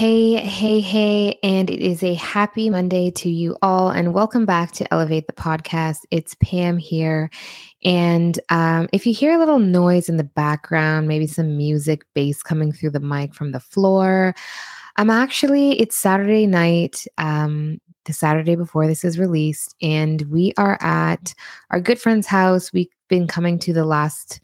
Hey, hey, hey, and it is a happy Monday to you all, and welcome back to Elevate the Podcast. It's Pam here. And um, if you hear a little noise in the background, maybe some music, bass coming through the mic from the floor, I'm actually, it's Saturday night, um, the Saturday before this is released, and we are at our good friend's house. We've been coming to the last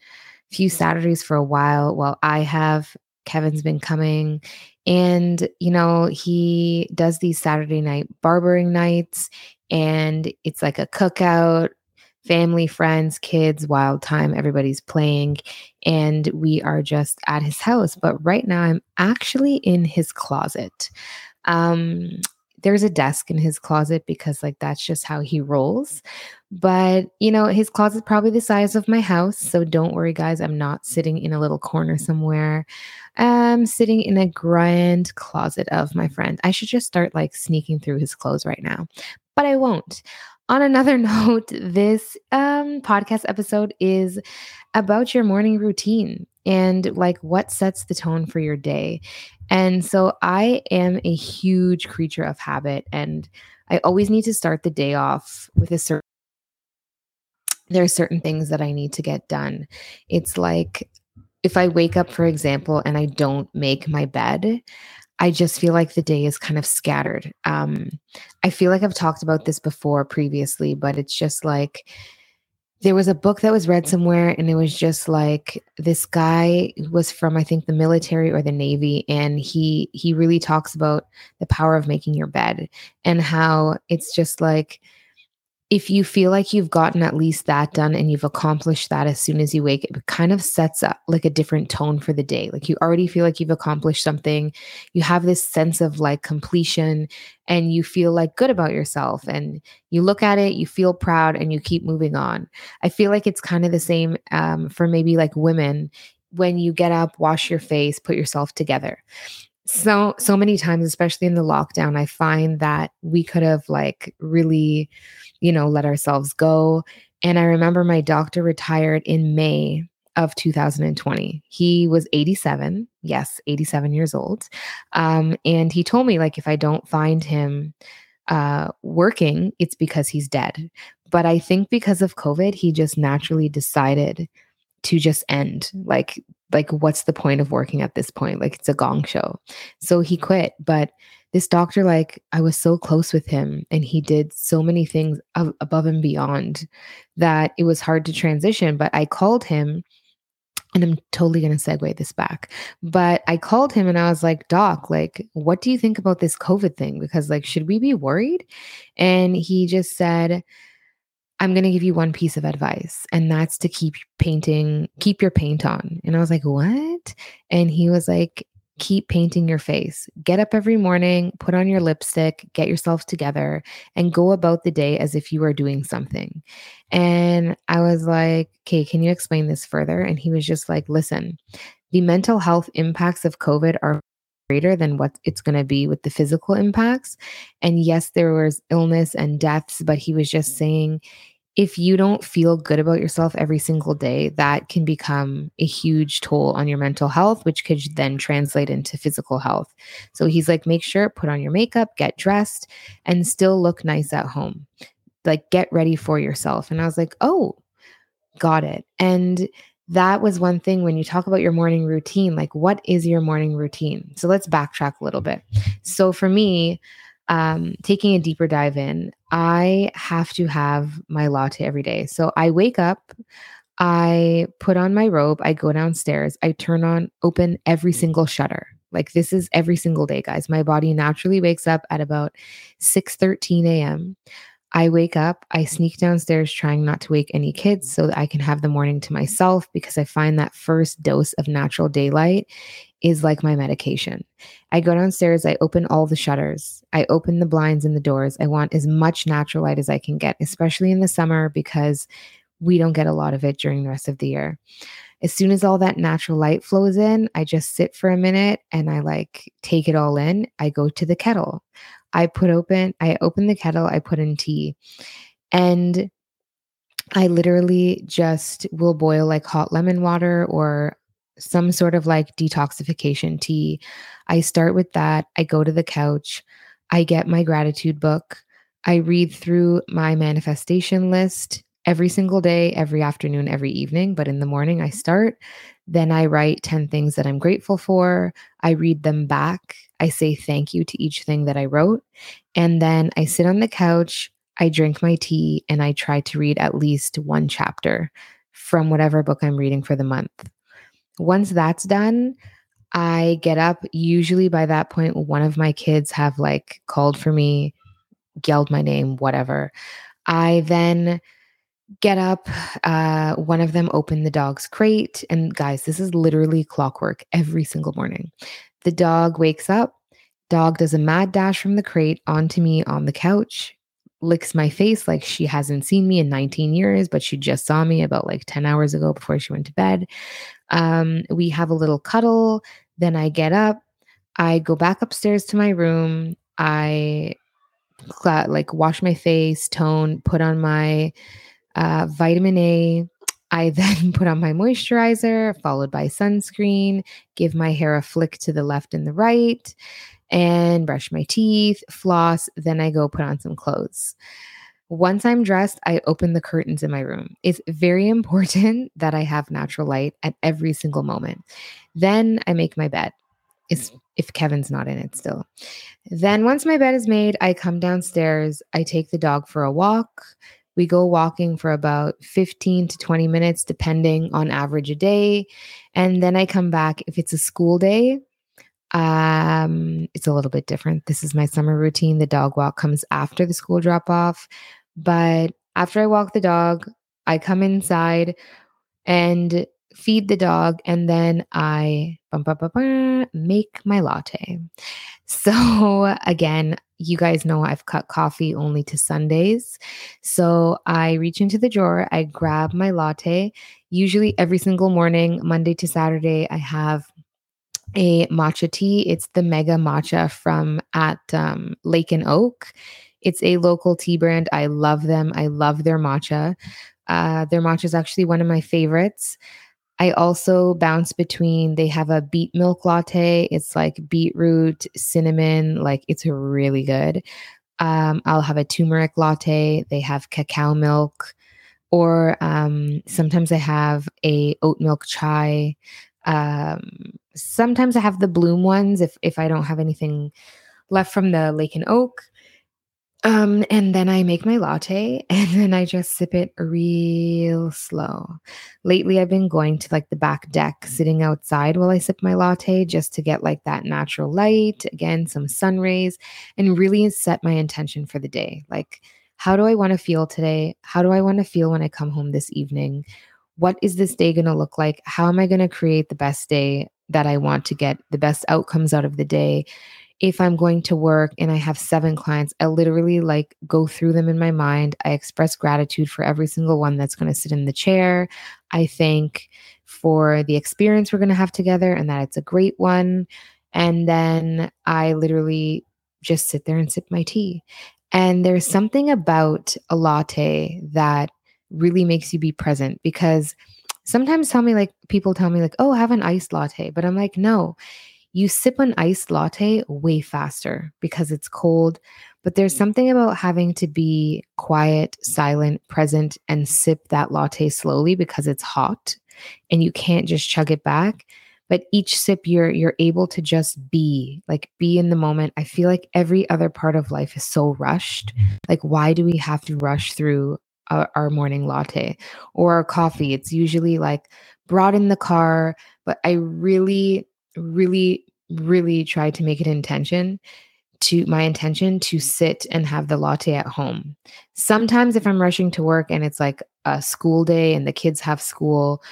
few Saturdays for a while. Well, I have Kevin's been coming. And, you know, he does these Saturday night barbering nights, and it's like a cookout, family, friends, kids, wild time. Everybody's playing, and we are just at his house. But right now, I'm actually in his closet. Um, there's a desk in his closet because like that's just how he rolls. But you know his closet probably the size of my house so don't worry guys i'm not sitting in a little corner somewhere. I'm sitting in a grand closet of my friend. I should just start like sneaking through his clothes right now but i won't. On another note this um, podcast episode is about your morning routine and like what sets the tone for your day and so I am a huge creature of habit and I always need to start the day off with a certain there are certain things that I need to get done. It's like if I wake up, for example, and I don't make my bed, I just feel like the day is kind of scattered. Um, I feel like I've talked about this before previously, but it's just like there was a book that was read mm-hmm. somewhere and it was just like this guy was from i think the military or the navy and he he really talks about the power of making your bed and how it's just like if you feel like you've gotten at least that done and you've accomplished that as soon as you wake, it kind of sets up like a different tone for the day. Like you already feel like you've accomplished something. You have this sense of like completion and you feel like good about yourself. And you look at it, you feel proud, and you keep moving on. I feel like it's kind of the same um, for maybe like women when you get up, wash your face, put yourself together so so many times especially in the lockdown i find that we could have like really you know let ourselves go. And i remember my doctor retired in may of 2020 he was 87 yes 87 years old. Um, and he told me like if i don't find him uh, working it's because he's dead. But i think because of covid he just naturally decided to just end like like what's the point of working at this point like it's a gong show so he mm-hmm. quit but this doctor like i was so close with him and he did so many things ab- above and beyond that it was hard to transition but i called him and I'm totally going to segue this back. But I called him and I was like, Doc, like, what do you think about this COVID thing? Because, like, should we be worried? And he just said, I'm going to give you one piece of advice, and that's to keep painting, keep your paint on. And I was like, What? And he was like, Keep painting your face. Get up every morning, put on your lipstick, get yourself together, and go about the day as if you were doing something. And I was like, Okay, can you explain this further? And he was just like, Listen, the mental health impacts of COVID are greater than what it's going to be with the physical impacts. And yes, there was illness and deaths, but he was just saying if you don't feel good about yourself every single day, that can become a huge toll on your mental health, which could then translate into physical health. So he's like, make sure, put on your makeup, get dressed, and still look nice at home. Like, get ready for yourself. And I was like, oh, got it. And that was one thing when you talk about your morning routine, like, what is your morning routine? So let's backtrack a little bit. So for me, um, taking a deeper dive in, I have to have my latte every day. So I wake up, I put on my robe, I go downstairs, I turn on, open every single shutter. Like this is every single day, guys. My body naturally wakes up at about 6 13 a.m. I wake up, I sneak downstairs trying not to wake any kids so that I can have the morning to myself because I find that first dose of natural daylight is like my medication. I go downstairs, I open all the shutters, I open the blinds and the doors. I want as much natural light as I can get, especially in the summer because we don't get a lot of it during the rest of the year. As soon as all that natural light flows in, I just sit for a minute and I like take it all in. I go to the kettle. I put open, I open the kettle, I put in tea. And I literally just will boil like hot lemon water or some sort of like detoxification tea. I start with that. I go to the couch. I get my gratitude book. I read through my manifestation list every single day, every afternoon, every evening. But in the morning, I start. Then I write 10 things that I'm grateful for. I read them back. I say thank you to each thing that I wrote. And then I sit on the couch. I drink my tea and I try to read at least one chapter from whatever book I'm reading for the month. Once that's done, I get up. Usually by that point, one of my kids have like called for me, yelled my name, whatever. I then get up. Uh, one of them opened the dog's crate. And guys, this is literally clockwork every single morning. The dog wakes up. Dog does a mad dash from the crate onto me on the couch, licks my face like she hasn't seen me in 19 years, but she just saw me about like 10 hours ago before she went to bed. Um, we have a little cuddle. Then I get up. I go back upstairs to my room. I like wash my face, tone, put on my uh, vitamin A. I then put on my moisturizer, followed by sunscreen, give my hair a flick to the left and the right, and brush my teeth, floss. Then I go put on some clothes. Once I'm dressed, I open the curtains in my room. It's very important that I have natural light at every single moment. Then I make my bed. It's, if Kevin's not in it still. Then once my bed is made, I come downstairs. I take the dog for a walk. We go walking for about 15 to 20 minutes, depending on average a day. And then I come back. If it's a school day, um, it's a little bit different. This is my summer routine. The dog walk comes after the school drop off. But after I walk the dog, I come inside and feed the dog, and then I bum, bum, bum, make my latte. So, again, you guys know I've cut coffee only to Sundays. So, I reach into the drawer, I grab my latte. Usually, every single morning, Monday to Saturday, I have a matcha tea. It's the Mega Matcha from at um, Lake and Oak. It's a local tea brand. I love them. I love their matcha. Uh, their matcha is actually one of my favorites. I also bounce between, they have a beet milk latte. It's like beetroot, cinnamon, like it's really good. Um, I'll have a turmeric latte. They have cacao milk, or um, sometimes I have a oat milk chai. Um, sometimes I have the bloom ones if if I don't have anything left from the Lake and Oak. Um, and then I make my latte and then I just sip it real slow. Lately, I've been going to like the back deck, sitting outside while I sip my latte just to get like that natural light, again, some sun rays, and really set my intention for the day. Like, how do I want to feel today? How do I want to feel when I come home this evening? What is this day going to look like? How am I going to create the best day that I want to get the best outcomes out of the day? If I'm going to work and I have seven clients, I literally like go through them in my mind. I express gratitude for every single one that's going to sit in the chair. I thank for the experience we're going to have together and that it's a great one. And then I literally just sit there and sip my tea. And there's something about a latte that really makes you be present because sometimes tell me like people tell me like oh have an iced latte but i'm like no you sip an iced latte way faster because it's cold but there's mm. something about having to be quiet silent present and sip that latte slowly because it's hot and you can't just chug it back. But each sip you're you're able to just be like be in the moment. I feel like every other part of life is so rushed. Mm. Like why do we have to rush through our, our morning latte or our coffee. It's usually like brought in the car, but I really, really, really try to make it intention to my intention to sit and have the latte at home. Sometimes if I'm rushing to work and it's like a school day and the kids have school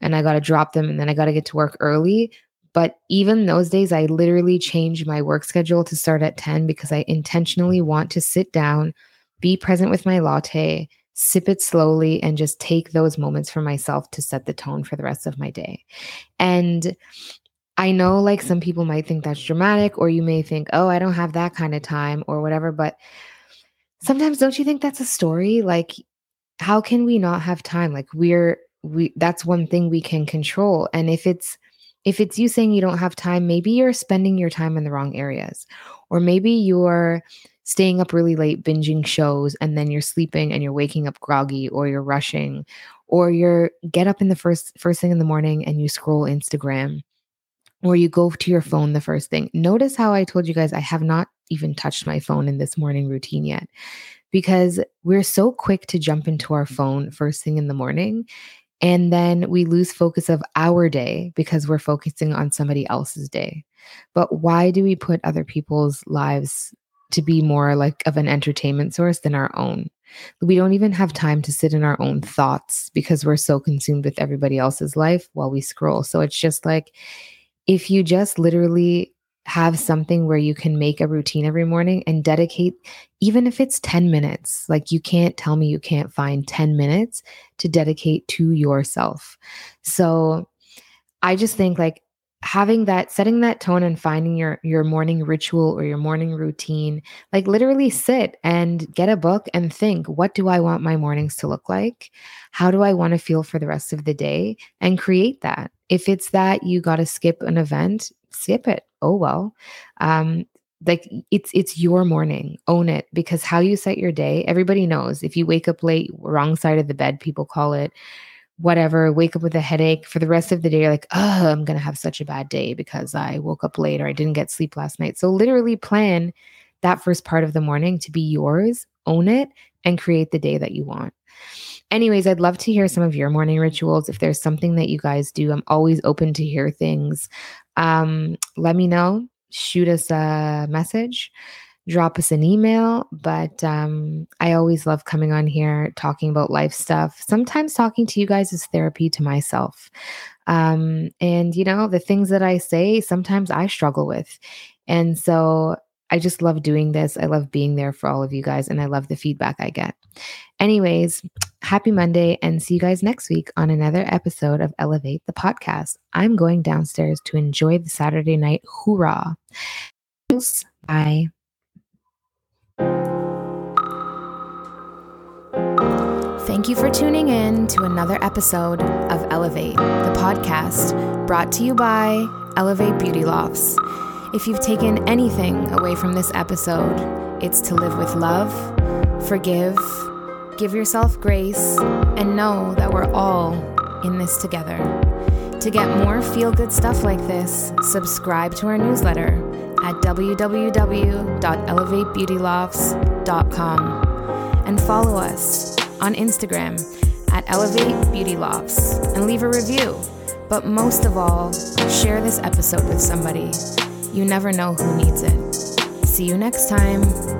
and I got to drop them and then I got to get to work early, but even those days I literally change my work schedule to start at 10 because I intentionally want to sit down, be present with my latte, sip it slowly, and just take those moments for myself to set the tone for the rest of my day. And I know like some people might think that's dramatic, or you may think, oh, I don't have that kind of time or whatever. But sometimes don't you think that's a story? Like, how can we not have time? Like, we're, we, that's one thing we can control. And if it's, if it's you saying you don't have time, maybe you're spending your time in the wrong areas, or maybe you're staying up really late binging shows and then you're sleeping and you're waking up groggy or you're rushing or you're get up in the first first thing in the morning and you scroll Instagram or you go to your phone the first thing. Notice how I told you guys I have not even touched my phone in this morning routine yet because we're so quick to jump into our phone first thing in the morning and then we lose focus of our day because we're focusing on somebody else's day. But why do we put other people's lives to be more like of an entertainment source than our own. We don't even have time to sit in our own thoughts because we're so consumed with everybody else's life while we scroll. So it's just like if you just literally have something where you can make a routine every morning and dedicate, even if it's 10 minutes, like you can't tell me you can't find 10 minutes to dedicate to yourself. So I just think like having that setting that tone and finding your your morning ritual or your morning routine like literally sit and get a book and think what do i want my mornings to look like? How do i want to feel for the rest of the day? and create that if it's that you got to skip an event skip it oh well um like it's it's your morning own it because how you set your day everybody knows if you wake up late wrong side of the bed people call it whatever, wake up with a headache for the rest of the day, you're like, oh, I'm going to have such a bad day because I woke up late or I didn't get sleep last night. So, literally plan that first part of the morning to be yours, own it, and create the day that you want. Anyways, I'd love to hear some of your morning rituals. If there's something that you guys do, I'm always open to hear things. Um, let me know. Shoot us a message drop us an email. But um, I always love coming on here talking about life stuff. Sometimes talking to you guys is therapy to myself. Um, and, you know, the things that I say, sometimes I struggle with. And so I just love doing this. I love being there for all of you guys, and I love the feedback I get. Anyways, happy Monday, and see you guys next week on another episode of Elevate the Podcast. I'm going downstairs to enjoy the Saturday night hoorah. Bye. Thank you for tuning in to another episode of Elevate, the podcast brought to you by Elevate Beauty Lofts. If you've taken anything away from this episode, it's to live with love, forgive, give yourself grace, and know that we're all in this together. To get more feel good stuff like this, subscribe to our newsletter at www.elevatebeautylofts.com and follow us on Instagram at Elevate Beauty Lofts and leave a review. But most of all, share this episode with somebody. You never know who needs it. See you next time.